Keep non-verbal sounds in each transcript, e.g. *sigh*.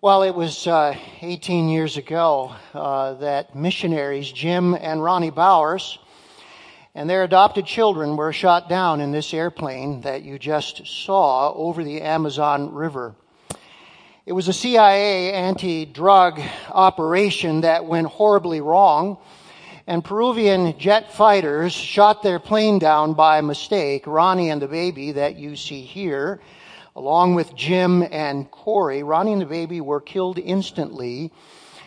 Well, it was uh, 18 years ago uh, that missionaries Jim and Roni Bowers and their adopted children were shot down in this airplane that you just saw over the Amazon River. It was a CIA anti drug operation that went horribly wrong, and Peruvian jet fighters shot their plane down by mistake. Roni and the baby that you see here Along with Jim and Cory, Roni and the baby were killed instantly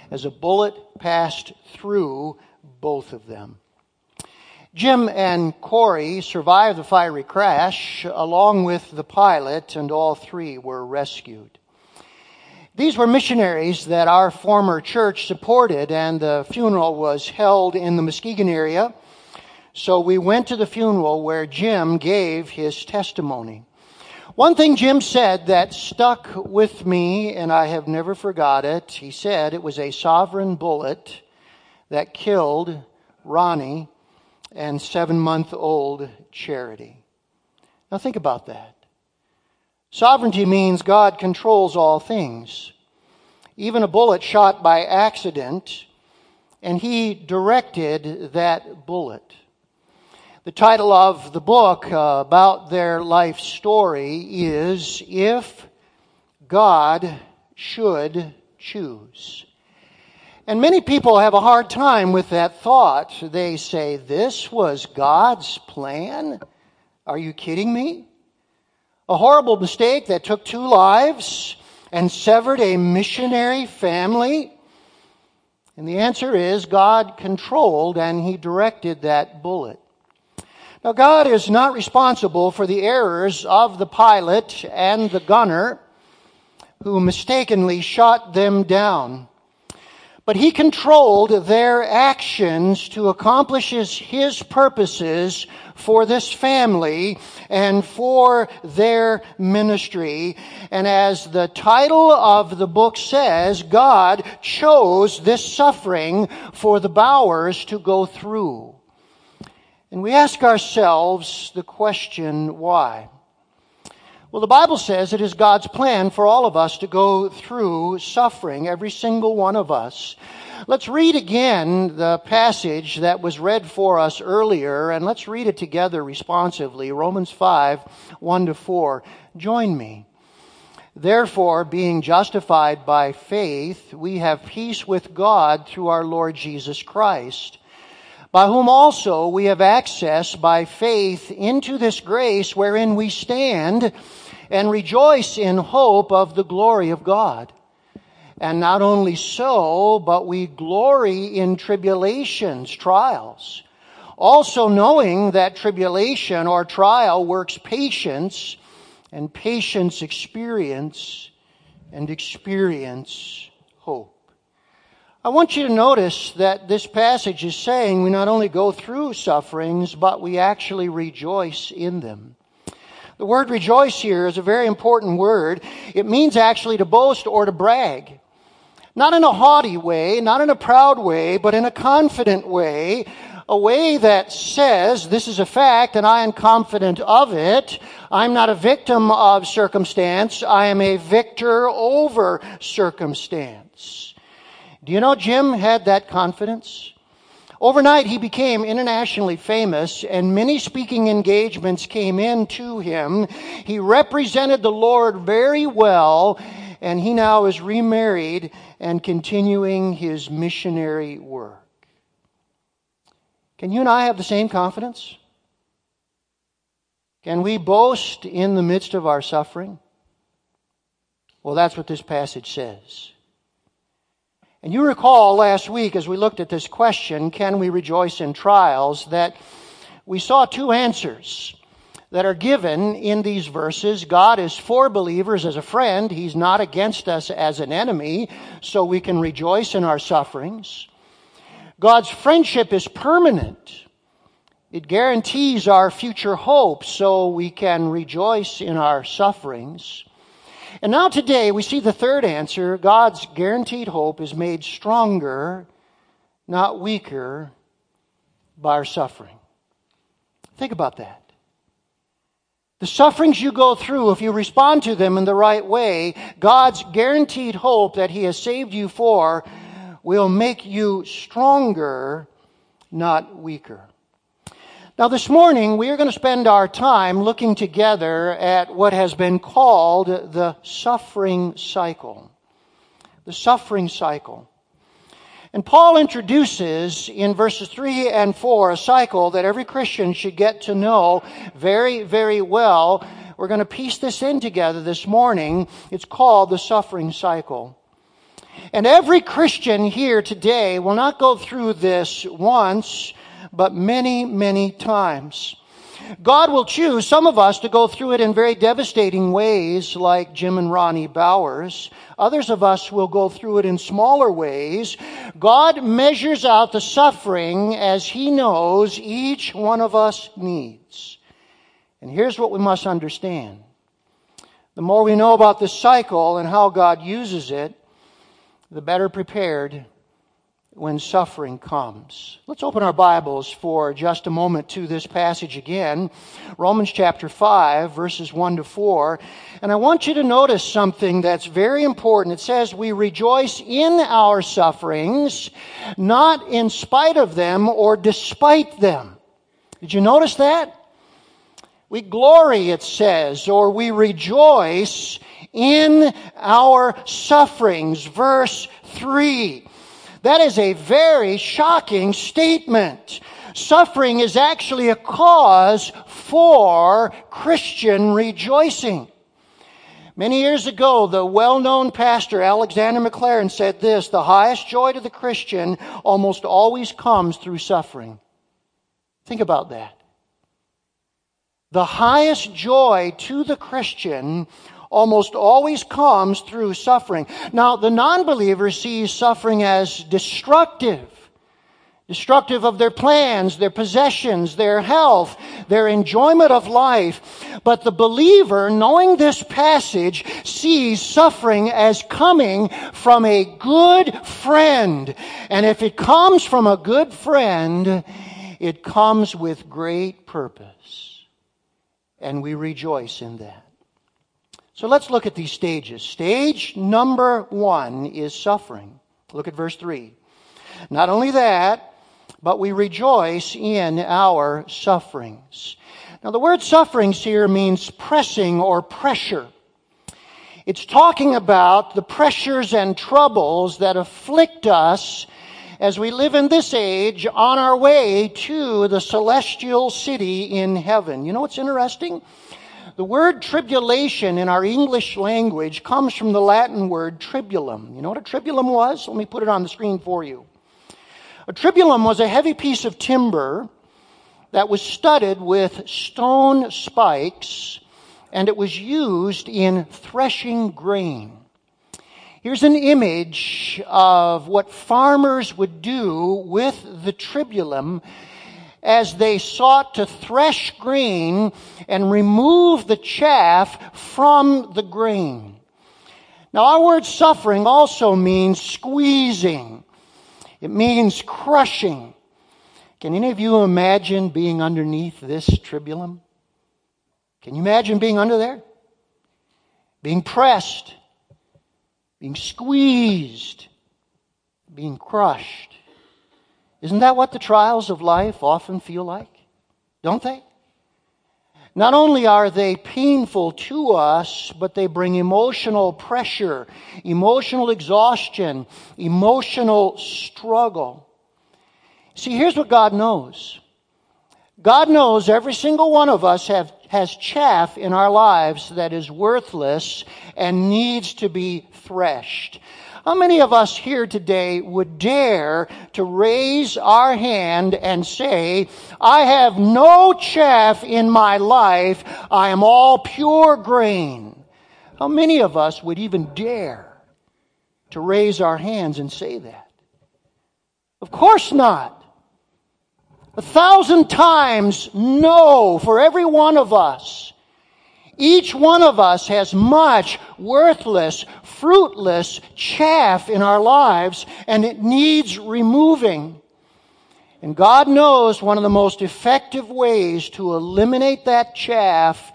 as a bullet passed through both of them. Jim and Cory survived the fiery crash along with the pilot, and all three were rescued. These were missionaries that our former church supported, and the funeral was held in the Muskegon area. So we went to the funeral where Jim gave his testimony. One thing Jim said that stuck with me, and I have never forgot it. He said it was a sovereign bullet that killed Roni and seven month old Charity. Now think about that. Sovereignty means God controls all things, even a bullet shot by accident, and He directed that bullet. The title of the book uh, about their life story is If God Should Choose. And many people have a hard time with that thought. They say, This was God's plan? Are you kidding me? A horrible mistake that took two lives and severed a missionary family? And the answer is God controlled and He directed that bullet. Now, God is not responsible for the errors of the pilot and the gunner who mistakenly shot them down. But he controlled their actions to accomplish his, purposes for this family and for their ministry. And as the title of the book says, God chose this suffering for the Bowers to go through. And we ask ourselves the question, why? Well, the Bible says it is God's plan for all of us to go through suffering, every single one of us. Let's read again the passage that was read for us earlier, and let's read it together responsively. Romans 5, 1 to 4. Join me. Therefore, being justified by faith, we have peace with God through our Lord Jesus Christ by whom also we have access by faith into this grace wherein we stand and rejoice in hope of the glory of God. And not only so, but we glory in tribulations, trials. Also knowing that tribulation or trial works patience, and patience experience, and experience hope. I want you to notice that this passage is saying we not only go through sufferings, but we actually rejoice in them. The word rejoice here is a very important word. It means actually to boast or to brag. Not in a haughty way, not in a proud way, but in a confident way, a way that says, this is a fact and I am confident of it. I'm not a victim of circumstance. I am a victor over circumstance. Do you know Jim had that confidence? Overnight, he became internationally famous, and many speaking engagements came in to him. He represented the Lord very well, and he now is remarried and continuing his missionary work. Can you and I have the same confidence? Can we boast in the midst of our suffering? Well, that's what this passage says. And you recall last week as we looked at this question, can we rejoice in trials, that we saw two answers that are given in these verses. God is for believers as a friend. He's not against us as an enemy, so we can rejoice in our sufferings. God's friendship is permanent. It guarantees our future hope, so we can rejoice in our sufferings. And now today we see the third answer. God's guaranteed hope is made stronger, not weaker, by our suffering. Think about that. The sufferings you go through, if you respond to them in the right way, God's guaranteed hope that He has saved you for will make you stronger, not weaker. Now, this morning, we are going to spend our time looking together at what has been called the suffering cycle. The suffering cycle. And Paul introduces in verses 3 and 4 a cycle that every Christian should get to know very, very well. We're going to piece this in together this morning. It's called the suffering cycle. And every Christian here today will not go through this once, but many, many times. God will choose some of us to go through it in very devastating ways, like Jim and Roni Bowers. Others of us will go through it in smaller ways. God measures out the suffering as He knows each one of us needs. And here's what we must understand. The more we know about this cycle and how God uses it, the better prepared when suffering comes. Let's open our Bibles for just a moment to this passage again. Romans chapter 5, verses 1 to 4. And I want you to notice something that's very important. It says, We rejoice in our sufferings, not in spite of them or despite them. Did you notice that? We glory, it says, or we rejoice in our sufferings. Verse 3. That is a very shocking statement. Suffering is actually a cause for Christian rejoicing. Many years ago, the well-known pastor Alexander Maclaren said this, the highest joy to the Christian almost always comes through suffering. Think about that. The highest joy to the Christian almost always comes through suffering. Now, the non-believer sees suffering as destructive. Destructive of their plans, their possessions, their health, their enjoyment of life. But the believer, knowing this passage, sees suffering as coming from a good friend. And if it comes from a good friend, it comes with great purpose. And we rejoice in that. So let's look at these stages. Stage number one is suffering. Look at verse 3. Not only that, but we rejoice in our sufferings. Now, the word sufferings here means pressing or pressure. It's talking about the pressures and troubles that afflict us as we live in this age on our way to the celestial city in heaven. You know what's interesting? The word tribulation in our English language comes from the Latin word tribulum. You know what a tribulum was? Let me put it on the screen for you. A tribulum was a heavy piece of timber that was studded with stone spikes and it was used in threshing grain. Here's an image of what farmers would do with the tribulum as they sought to thresh grain and remove the chaff from the grain. Now, our word suffering also means squeezing. It means crushing. Can any of you imagine being underneath this tribulum? Can you imagine being under there? Being pressed, being squeezed, being crushed. Isn't that what the trials of life often feel like? Don't they? Not only are they painful to us, but they bring emotional pressure, emotional exhaustion, emotional struggle. See, here's what God knows. God knows every single one of us have, has chaff in our lives that is worthless and needs to be threshed. How many of us here today would dare to raise our hand and say, I have no chaff in my life. I am all pure grain. How many of us would even dare to raise our hands and say that? Of course not. A thousand times no for every one of us. Each one of us has much worthless, fruitless chaff in our lives, and it needs removing. And God knows one of the most effective ways to eliminate that chaff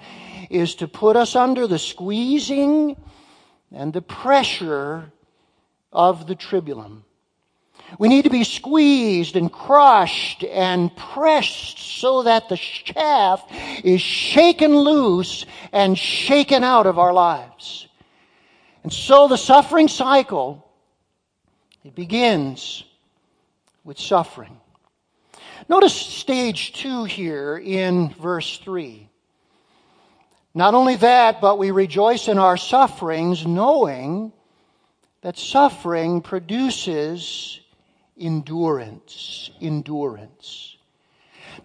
is to put us under the squeezing and the pressure of the tribulum. We need to be squeezed and crushed and pressed so that the chaff is shaken loose and shaken out of our lives. And so the suffering cycle, it begins with suffering. Notice stage two here in verse three. Not only that, but we rejoice in our sufferings, knowing that suffering produces endurance. Endurance.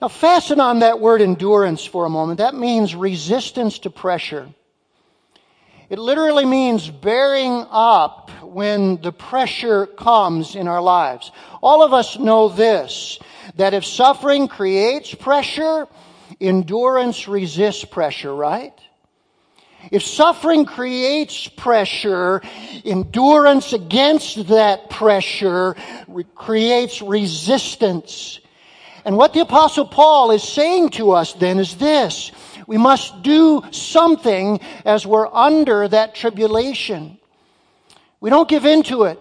Now, fasten on that word endurance for a moment. That means resistance to pressure. It literally means bearing up when the pressure comes in our lives. All of us know this that if suffering creates pressure, endurance resists pressure, right? If suffering creates pressure, endurance against that pressure re- creates resistance. And what the apostle Paul is saying to us then is this. We must do something as we're under that tribulation. We don't give in to it.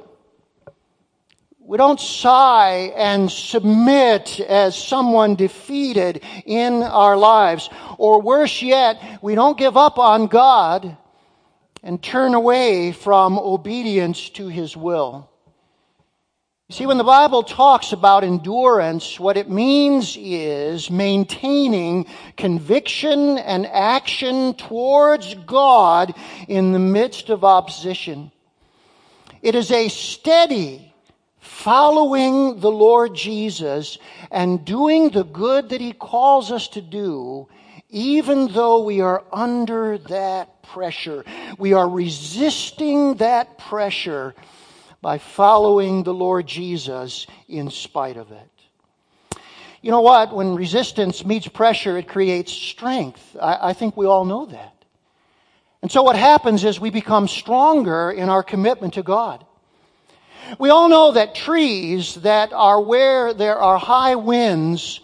We don't sigh and submit as someone defeated in our lives. Or worse yet, we don't give up on God and turn away from obedience to His will. You see, when the Bible talks about endurance, what it means is maintaining conviction and action towards God in the midst of opposition. It is a steady, following the Lord Jesus and doing the good that He calls us to do, even though we are under that pressure. We are resisting that pressure by following the Lord Jesus in spite of it. You know what? When resistance meets pressure, it creates strength. I, I think we all know that. And so what happens is we become stronger in our commitment to God. We all know that trees that are where there are high winds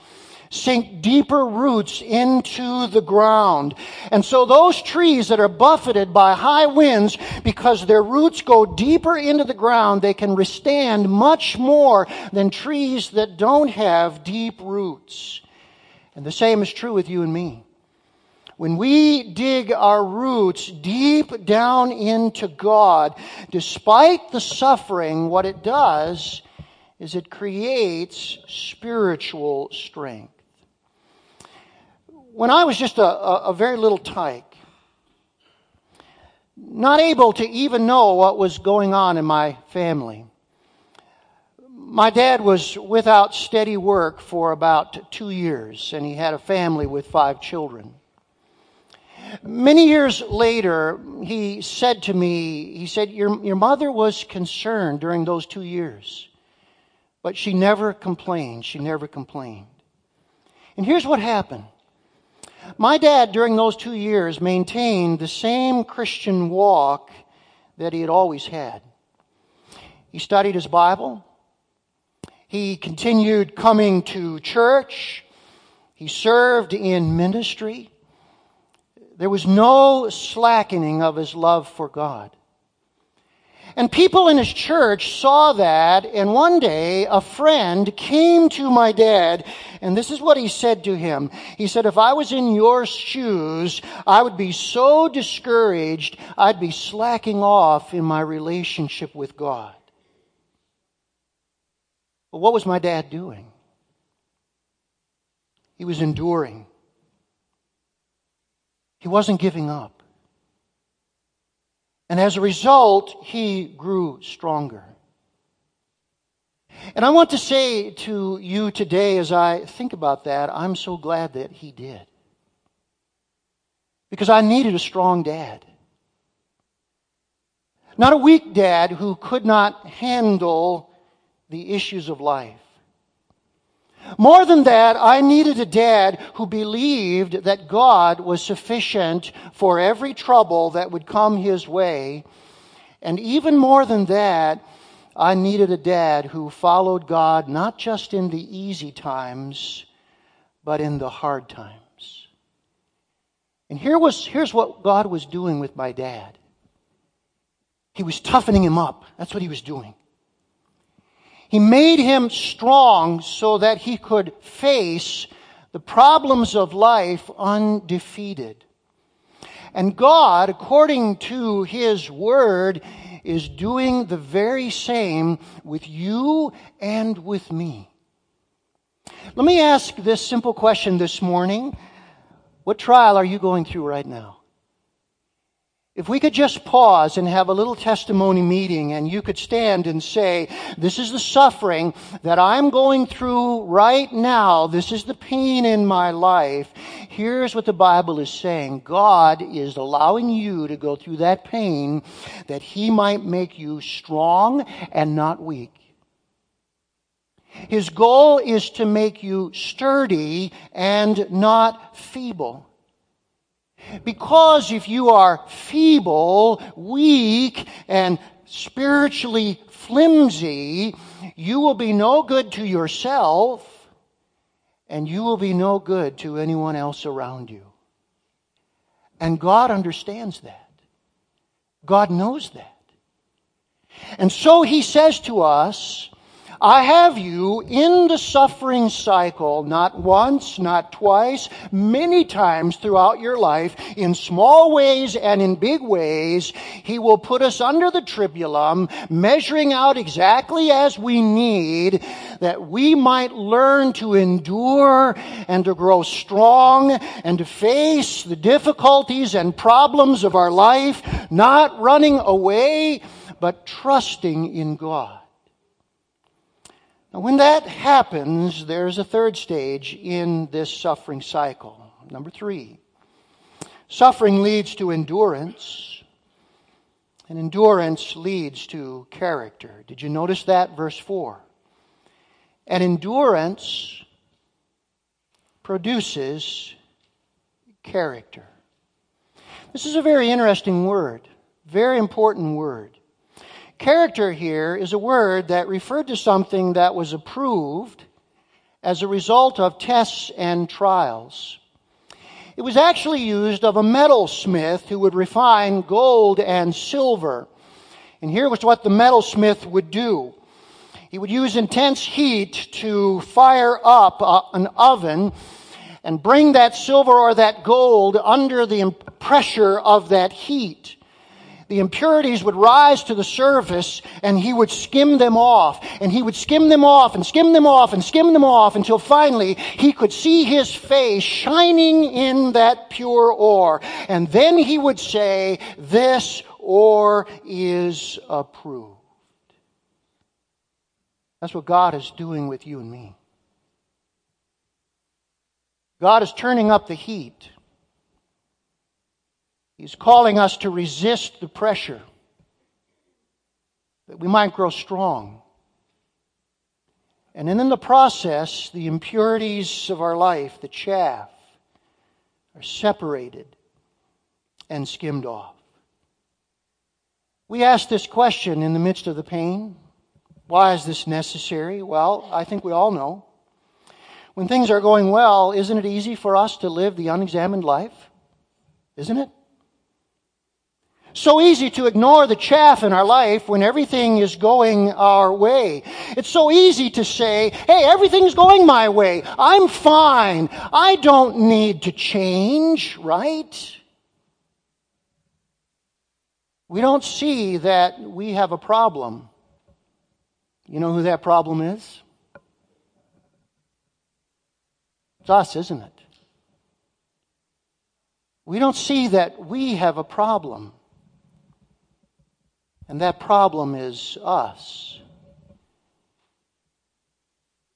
sink deeper roots into the ground. And so those trees that are buffeted by high winds, because their roots go deeper into the ground, they can withstand much more than trees that don't have deep roots. And the same is true with you and me. When we dig our roots deep down into God, despite the suffering, what it does is it creates spiritual strength. When I was just a, a, a very little tyke, not able to even know what was going on in my family, my dad was without steady work for about two years, and he had a family with five children. Many years later, he said to me, he said, your, your mother was concerned during those two years, but she never complained. She never complained. And here's what happened. My dad, during those two years, maintained the same Christian walk that he had always had. He studied his Bible. He continued coming to church. He served in ministry. There was no slackening of his love for God. And people in his church saw that, and one day a friend came to my dad, and this is what he said to him. He said, If I was in your shoes, I would be so discouraged, I'd be slacking off in my relationship with God. But what was my dad doing? He was enduring. He wasn't giving up. And as a result, he grew stronger. And I want to say to you today, as I think about that, I'm so glad that he did. Because I needed a strong dad. Not a weak dad who could not handle the issues of life. More than that, I needed a dad who believed that God was sufficient for every trouble that would come his way. And even more than that, I needed a dad who followed God not just in the easy times, but in the hard times. And here was, here's what God was doing with my dad. He was toughening him up. That's what he was doing. He made him strong so that he could face the problems of life undefeated. And God, according to His Word, is doing the very same with you and with me. Let me ask this simple question this morning. What trial are you going through right now? If we could just pause and have a little testimony meeting and you could stand and say, this is the suffering that I'm going through right now. This is the pain in my life. Here's what the Bible is saying. God is allowing you to go through that pain that He might make you strong and not weak. His goal is to make you sturdy and not feeble. Because if you are feeble, weak, and spiritually flimsy, you will be no good to yourself and you will be no good to anyone else around you. And God understands that. God knows that. And so He says to us, I have you in the suffering cycle, not once, not twice, many times throughout your life, in small ways and in big ways. He will put us under the tribulum, measuring out exactly as we need, that we might learn to endure and to grow strong and to face the difficulties and problems of our life, not running away, but trusting in God. When that happens, there's a third stage in this suffering cycle. Number three, suffering leads to endurance, and endurance leads to character. Did you notice that? Verse 4. And endurance produces character. This is a very interesting word, very important word. Character here is a word that referred to something that was approved as a result of tests and trials. It was actually used of a metalsmith who would refine gold and silver. And here was what the metalsmith would do. He would use intense heat to fire up an oven and bring that silver or that gold under the pressure of that heat the impurities would rise to the surface and he would skim them off and he would skim them off and skim them off and skim them off until finally he could see his face shining in that pure ore. And then he would say, this ore is approved. That's what God is doing with you and me. God is turning up the heat. He's calling us to resist the pressure that we might grow strong. And in the process, the impurities of our life, the chaff, are separated and skimmed off. We ask this question in the midst of the pain. Why is this necessary? Well, I think we all know. When things are going well, isn't it easy for us to live the unexamined life? Isn't it? So easy to ignore the chaff in our life when everything is going our way. It's so easy to say, hey, everything's going my way. I'm fine. I don't need to change, right? We don't see that we have a problem. You know who that problem is? It's us, isn't it? We don't see that we have a problem. And that problem is us.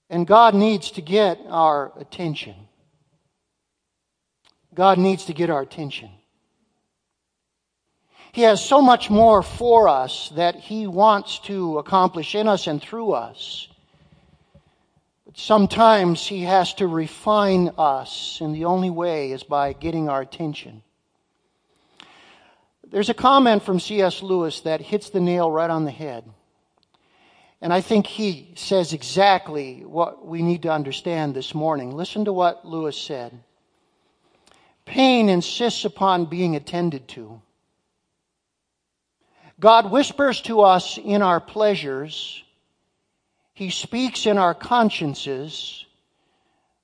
And God needs to get our attention. God needs to get our attention. He has so much more for us that He wants to accomplish in us and through us. But sometimes He has to refine us, and the only way is by getting our attention. There's a comment from C.S. Lewis that hits the nail right on the head. And I think he says exactly what we need to understand this morning. Listen to what Lewis said. Pain insists upon being attended to. God whispers to us in our pleasures. He speaks in our consciences,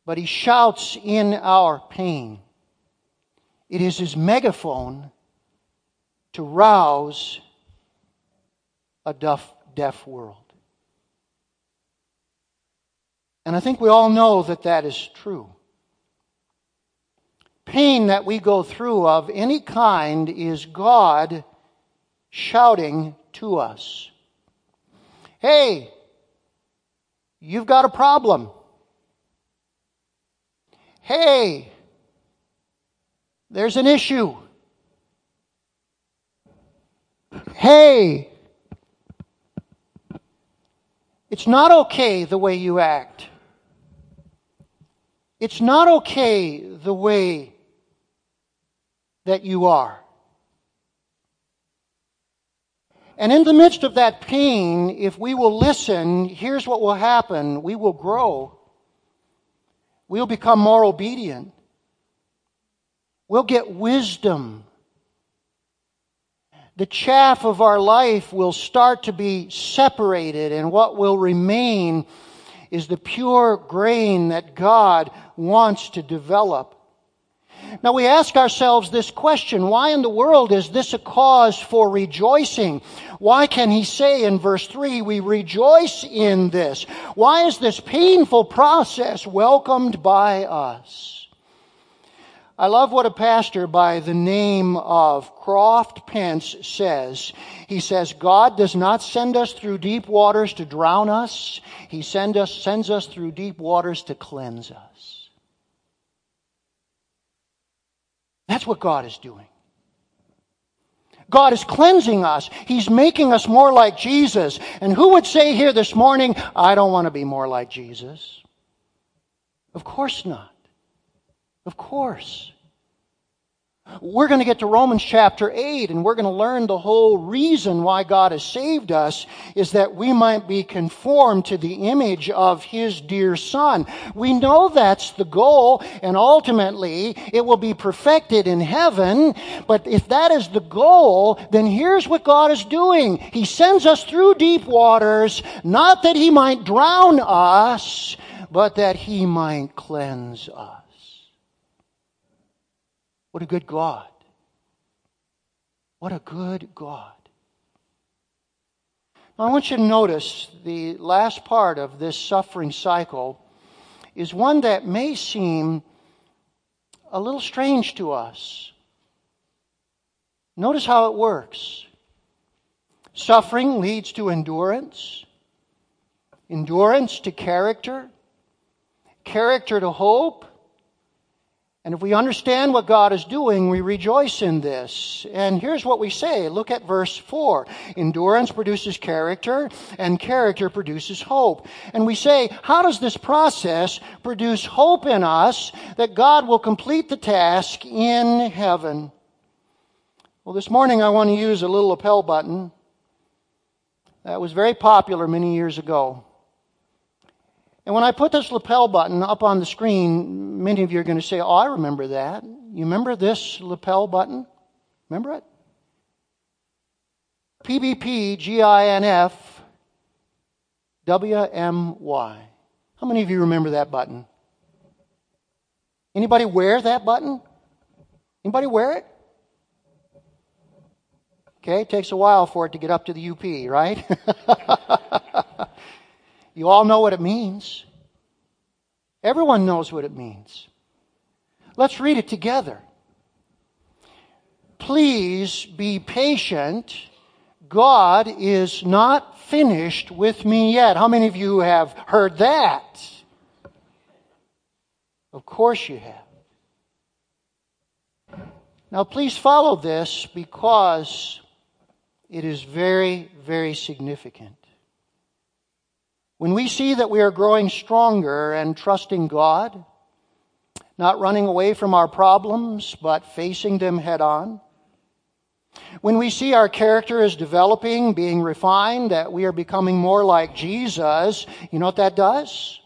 but he shouts in our pain. It is his megaphone to rouse a deaf, deaf world. And I think we all know that that is true. Pain that we go through of any kind is God shouting to us Hey, you've got a problem. Hey, there's an issue. Hey, it's not okay the way you act. It's not okay the way that you are. And in the midst of that pain, if we will listen, here's what will happen. We will grow. We'll become more obedient. We'll get wisdom. The chaff of our life will start to be separated, and what will remain is the pure grain that God wants to develop. Now we ask ourselves this question why in the world is this a cause for rejoicing? Why can he say in verse 3, we rejoice in this? Why is this painful process welcomed by us? I love what a pastor by the name of Croft Pentz says. He says, God does not send us through deep waters to drown us. He send us, sends us through deep waters to cleanse us. That's what God is doing. God is cleansing us. He's making us more like Jesus. And who would say here this morning, I don't want to be more like Jesus? Of course not. Of course. We're going to get to Romans chapter 8 and we're going to learn the whole reason why God has saved us is that we might be conformed to the image of His dear Son. We know that's the goal and ultimately it will be perfected in heaven. But if that is the goal, then here's what God is doing. He sends us through deep waters, not that He might drown us, but that He might cleanse us. What a good God. What a good God. Now, I want you to notice the last part of this suffering cycle is one that may seem a little strange to us. Notice how it works. Suffering leads to endurance, endurance to character, character to hope, and if we understand what God is doing, we rejoice in this. And here's what we say. Look at verse 4. Endurance produces character, and character produces hope. And we say, how does this process produce hope in us that God will complete the task in heaven? Well, this morning I want to use a little lapel button that was very popular many years ago. And when I put this lapel button up on the screen, many of you are going to say, Oh, I remember that. You remember this lapel button? Remember it? PBP GINF WMY. How many of you remember that button? Anybody wear that button? Anybody wear it? Okay, it takes a while for it to get up to the UP, right? *laughs* You all know what it means. Everyone knows what it means. Let's read it together. Please be patient. God is not finished with me yet. How many of you have heard that? Of course you have. Now, please follow this because it is very, very significant. When we see that we are growing stronger and trusting God, not running away from our problems, but facing them head on, when we see our character is developing, being refined, that we are becoming more like Jesus, you know what that does?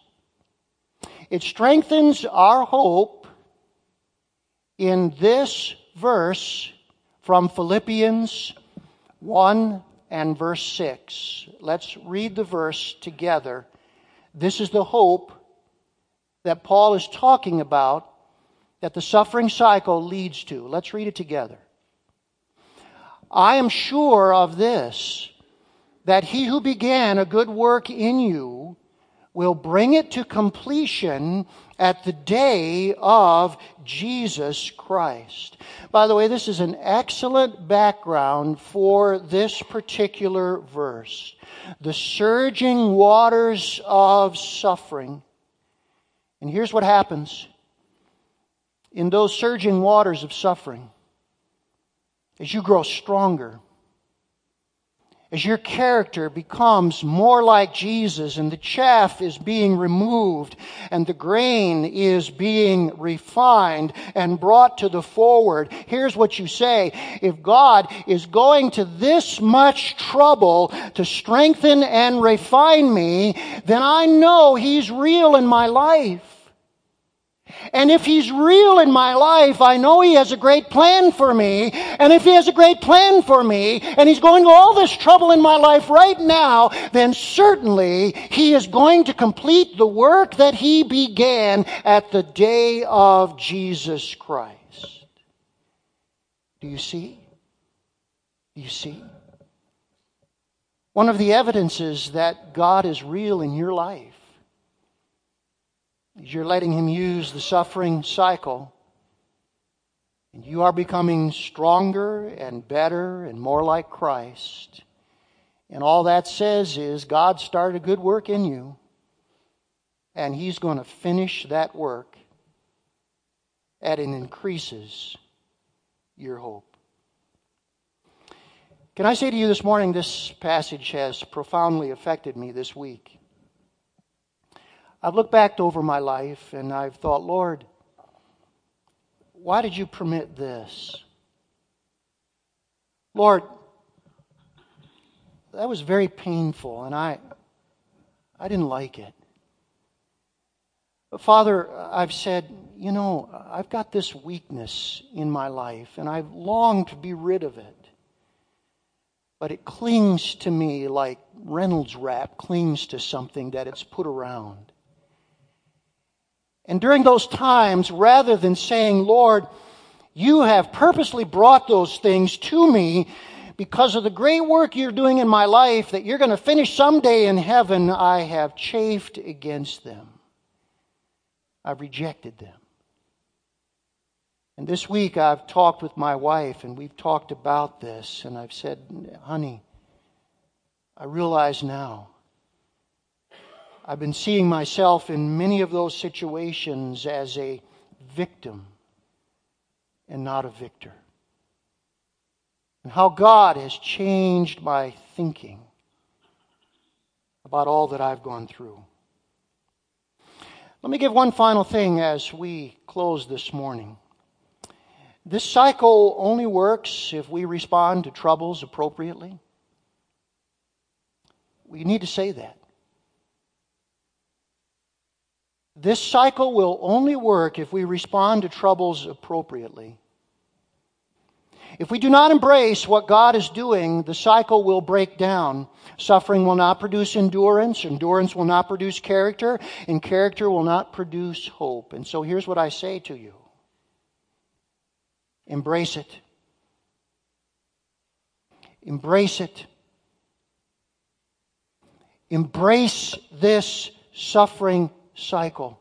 It strengthens our hope in this verse from Philippians 1 and verse 6. Let's read the verse together. This is the hope that Paul is talking about that the suffering cycle leads to. Let's read it together. I am sure of this, that he who began a good work in you will bring it to completion at the day of Jesus Christ. By the way, this is an excellent background for this particular verse. The surging waters of suffering. And here's what happens in those surging waters of suffering as you grow stronger as your character becomes more like Jesus and the chaff is being removed and the grain is being refined and brought to the forward, here's what you say. If God is going to this much trouble to strengthen and refine me, then I know He's real in my life. And if He's real in my life, I know He has a great plan for me. And if He has a great plan for me, and He's going to all this trouble in my life right now, then certainly He is going to complete the work that He began at the day of Jesus Christ. Do you see? Do you see? One of the evidences that God is real in your life you're letting Him use the suffering cycle. And you are becoming stronger and better and more like Christ. And all that says is God started a good work in you, and He's going to finish that work, and it increases your hope. Can I say to you this morning, this passage has profoundly affected me this week. I've looked back over my life and I've thought, Lord, why did you permit this? Lord, that was very painful and I I didn't like it. But Father, I've said, you know, I've got this weakness in my life and I've longed to be rid of it. But it clings to me like Reynolds wrap clings to something that it's put around. And during those times, rather than saying, Lord, you have purposely brought those things to me because of the great work you're doing in my life that you're going to finish someday in heaven, I have chafed against them. I've rejected them. And this week I've talked with my wife and we've talked about this, and I've said, honey, I realize now I've been seeing myself in many of those situations as a victim and not a victor. And how God has changed my thinking about all that I've gone through. Let me give one final thing as we close this morning. This cycle only works if we respond to troubles appropriately. We need to say that. This cycle will only work if we respond to troubles appropriately. If we do not embrace what God is doing, the cycle will break down. Suffering will not produce endurance, endurance will not produce character, and character will not produce hope. And so here's what I say to you embrace it. Embrace it. Embrace this suffering cycle.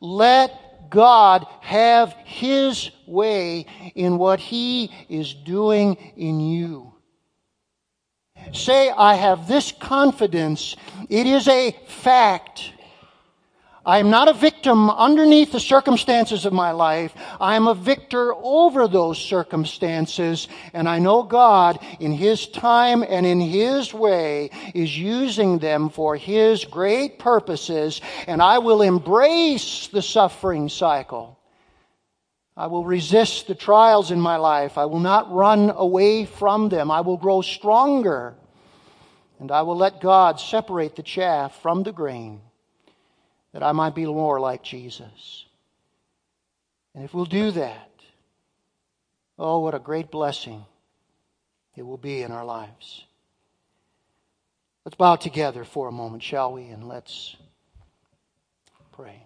Let God have His way in what He is doing in you. Say, I have this confidence. It is a fact. I am not a victim underneath the circumstances of my life. I am a victor over those circumstances. And I know God, in His time and in His way, is using them for His great purposes. And I will embrace the suffering cycle. I will resist the trials in my life. I will not run away from them. I will grow stronger. And I will let God separate the chaff from the grain that I might be more like Jesus. And if we'll do that, oh, what a great blessing it will be in our lives. Let's bow together for a moment, shall we? And let's pray.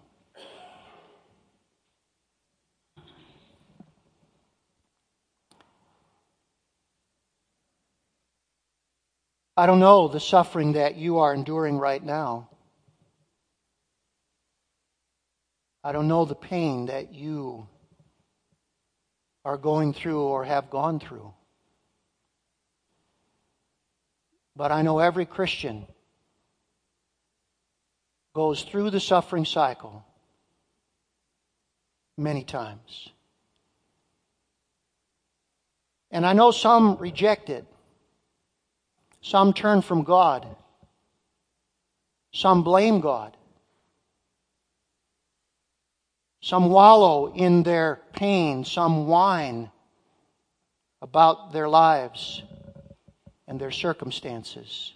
I don't know the suffering that you are enduring right now. I don't know the pain that you are going through or have gone through. But I know every Christian goes through the suffering cycle many times. And I know some reject it. Some turn from God. Some blame God. Some wallow in their pain. Some whine about their lives and their circumstances.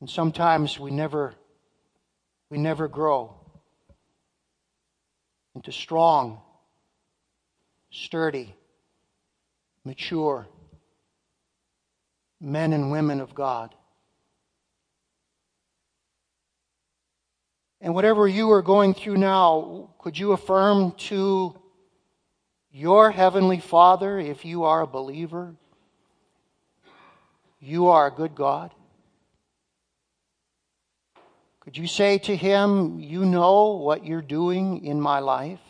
And sometimes we never we never grow into strong, sturdy, mature men and women of God. And whatever you are going through now, could you affirm to your Heavenly Father, if you are a believer, you are a good God? Could you say to Him, You know what you're doing in my life?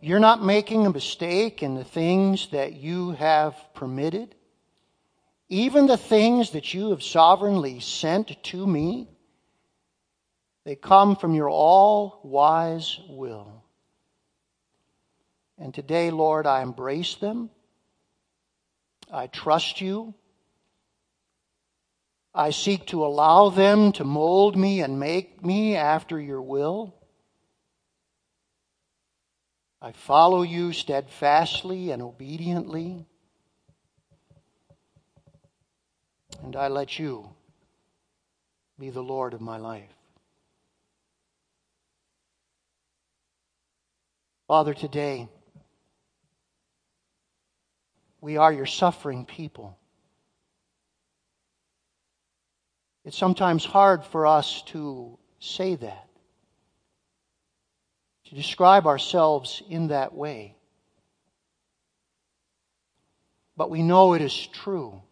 You're not making a mistake in the things that you have permitted, even the things that you have sovereignly sent to me. They come from your all wise will. And today, Lord, I embrace them. I trust you. I seek to allow them to mold me and make me after your will. I follow you steadfastly and obediently. And I let you be the Lord of my life. Father, today, we are your suffering people. It's sometimes hard for us to say that, to describe ourselves in that way. But we know it is true.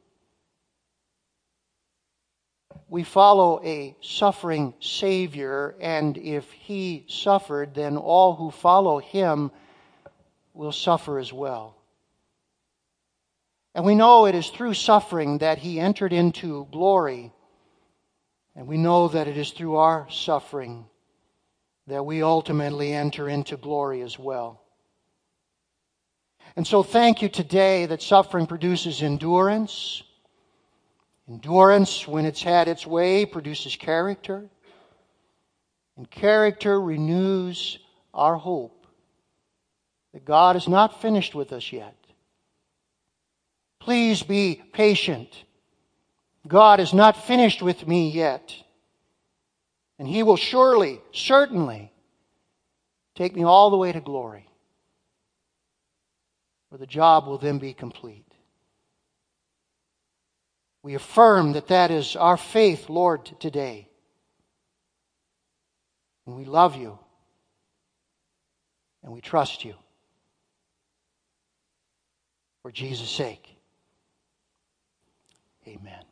We follow a suffering Savior, and if He suffered, then all who follow Him will suffer as well. And we know it is through suffering that he entered into glory. And we know that it is through our suffering that we ultimately enter into glory as well. And so thank you today that suffering produces endurance. Endurance, when it's had its way, produces character. And character renews our hope that God is not finished with us yet. Please be patient. God is not finished with me yet. And He will surely, certainly, take me all the way to glory, where the job will then be complete. We affirm that that is our faith, Lord, today. And we love you. And we trust you. For Jesus' sake. Amen.